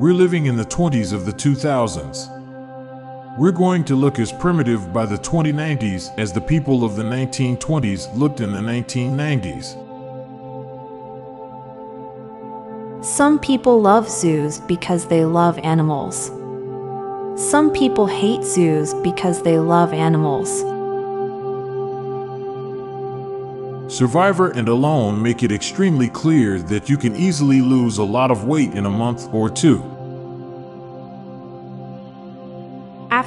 We're living in the 20s of the 2000s. We're going to look as primitive by the 2090s as the people of the 1920s looked in the 1990s. Some people love zoos because they love animals. Some people hate zoos because they love animals. Survivor and Alone make it extremely clear that you can easily lose a lot of weight in a month or two.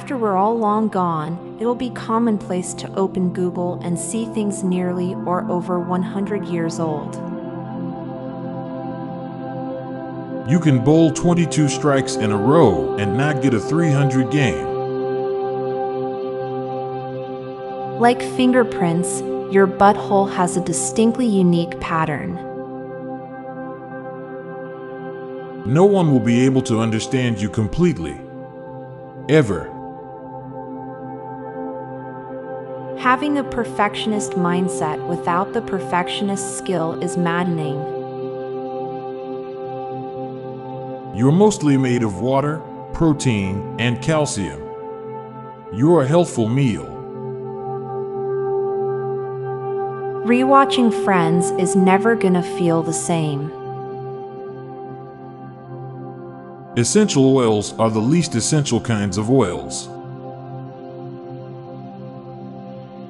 After we're all long gone, it will be commonplace to open Google and see things nearly or over 100 years old. You can bowl 22 strikes in a row and not get a 300 game. Like fingerprints, your butthole has a distinctly unique pattern. No one will be able to understand you completely. Ever. Having a perfectionist mindset without the perfectionist skill is maddening. You're mostly made of water, protein, and calcium. You're a healthful meal. Rewatching Friends is never gonna feel the same. Essential oils are the least essential kinds of oils.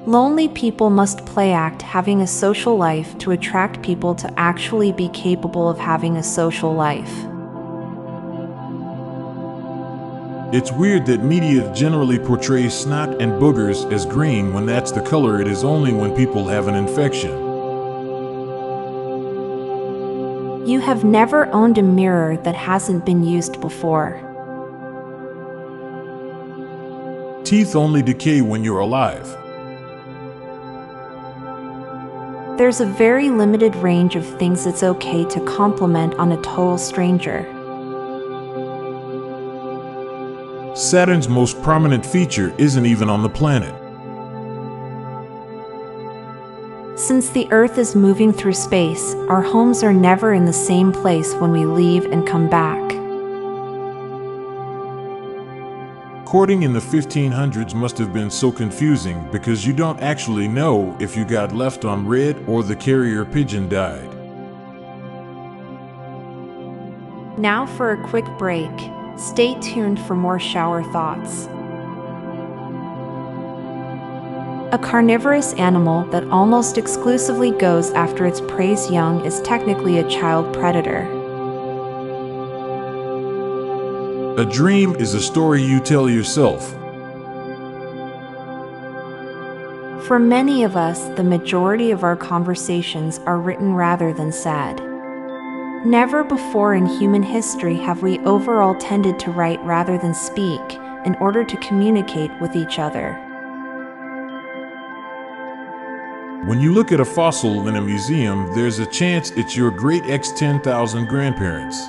Lonely people must play act having a social life to attract people to actually be capable of having a social life. It's weird that media generally portrays snot and boogers as green when that's the color it is only when people have an infection. You have never owned a mirror that hasn't been used before. Teeth only decay when you're alive. There's a very limited range of things it's okay to compliment on a total stranger. Saturn's most prominent feature isn't even on the planet. Since the Earth is moving through space, our homes are never in the same place when we leave and come back. Courting in the 1500s must have been so confusing because you don't actually know if you got left on read or the carrier pigeon died. Now for a quick break. Stay tuned for more shower thoughts. A carnivorous animal that almost exclusively goes after its prey's young is technically a child predator. A dream is a story you tell yourself. For many of us, the majority of our conversations are written rather than said. Never before in human history have we overall tended to write rather than speak in order to communicate with each other. When you look at a fossil in a museum, there's a chance it's your great X 10,000 grandparents.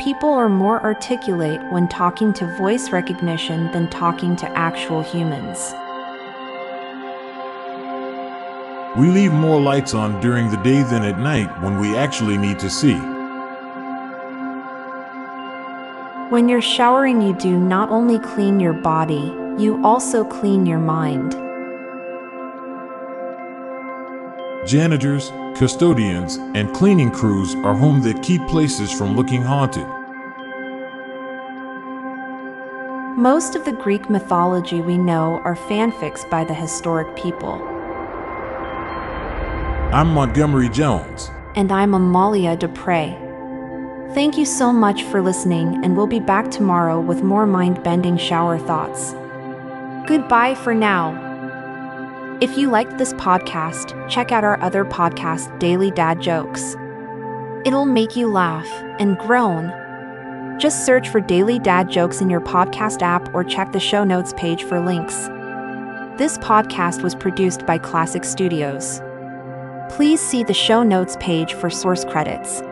People are more articulate when talking to voice recognition than talking to actual humans. We leave more lights on during the day than at night when we actually need to see. When you're showering, you do not only clean your body, you also clean your mind. Janitors, custodians, and cleaning crews are home that keep places from looking haunted. Most of the Greek mythology we know are fanfics by the historic people. I'm Montgomery Jones. And I'm Amalia Dupre. Thank you so much for listening, and we'll be back tomorrow with more mind bending shower thoughts. Goodbye for now. If you liked this podcast, check out our other podcast, Daily Dad Jokes. It'll make you laugh and groan. Just search for Daily Dad Jokes in your podcast app or check the show notes page for links. This podcast was produced by Klassic Studios. Please see the show notes page for source credits.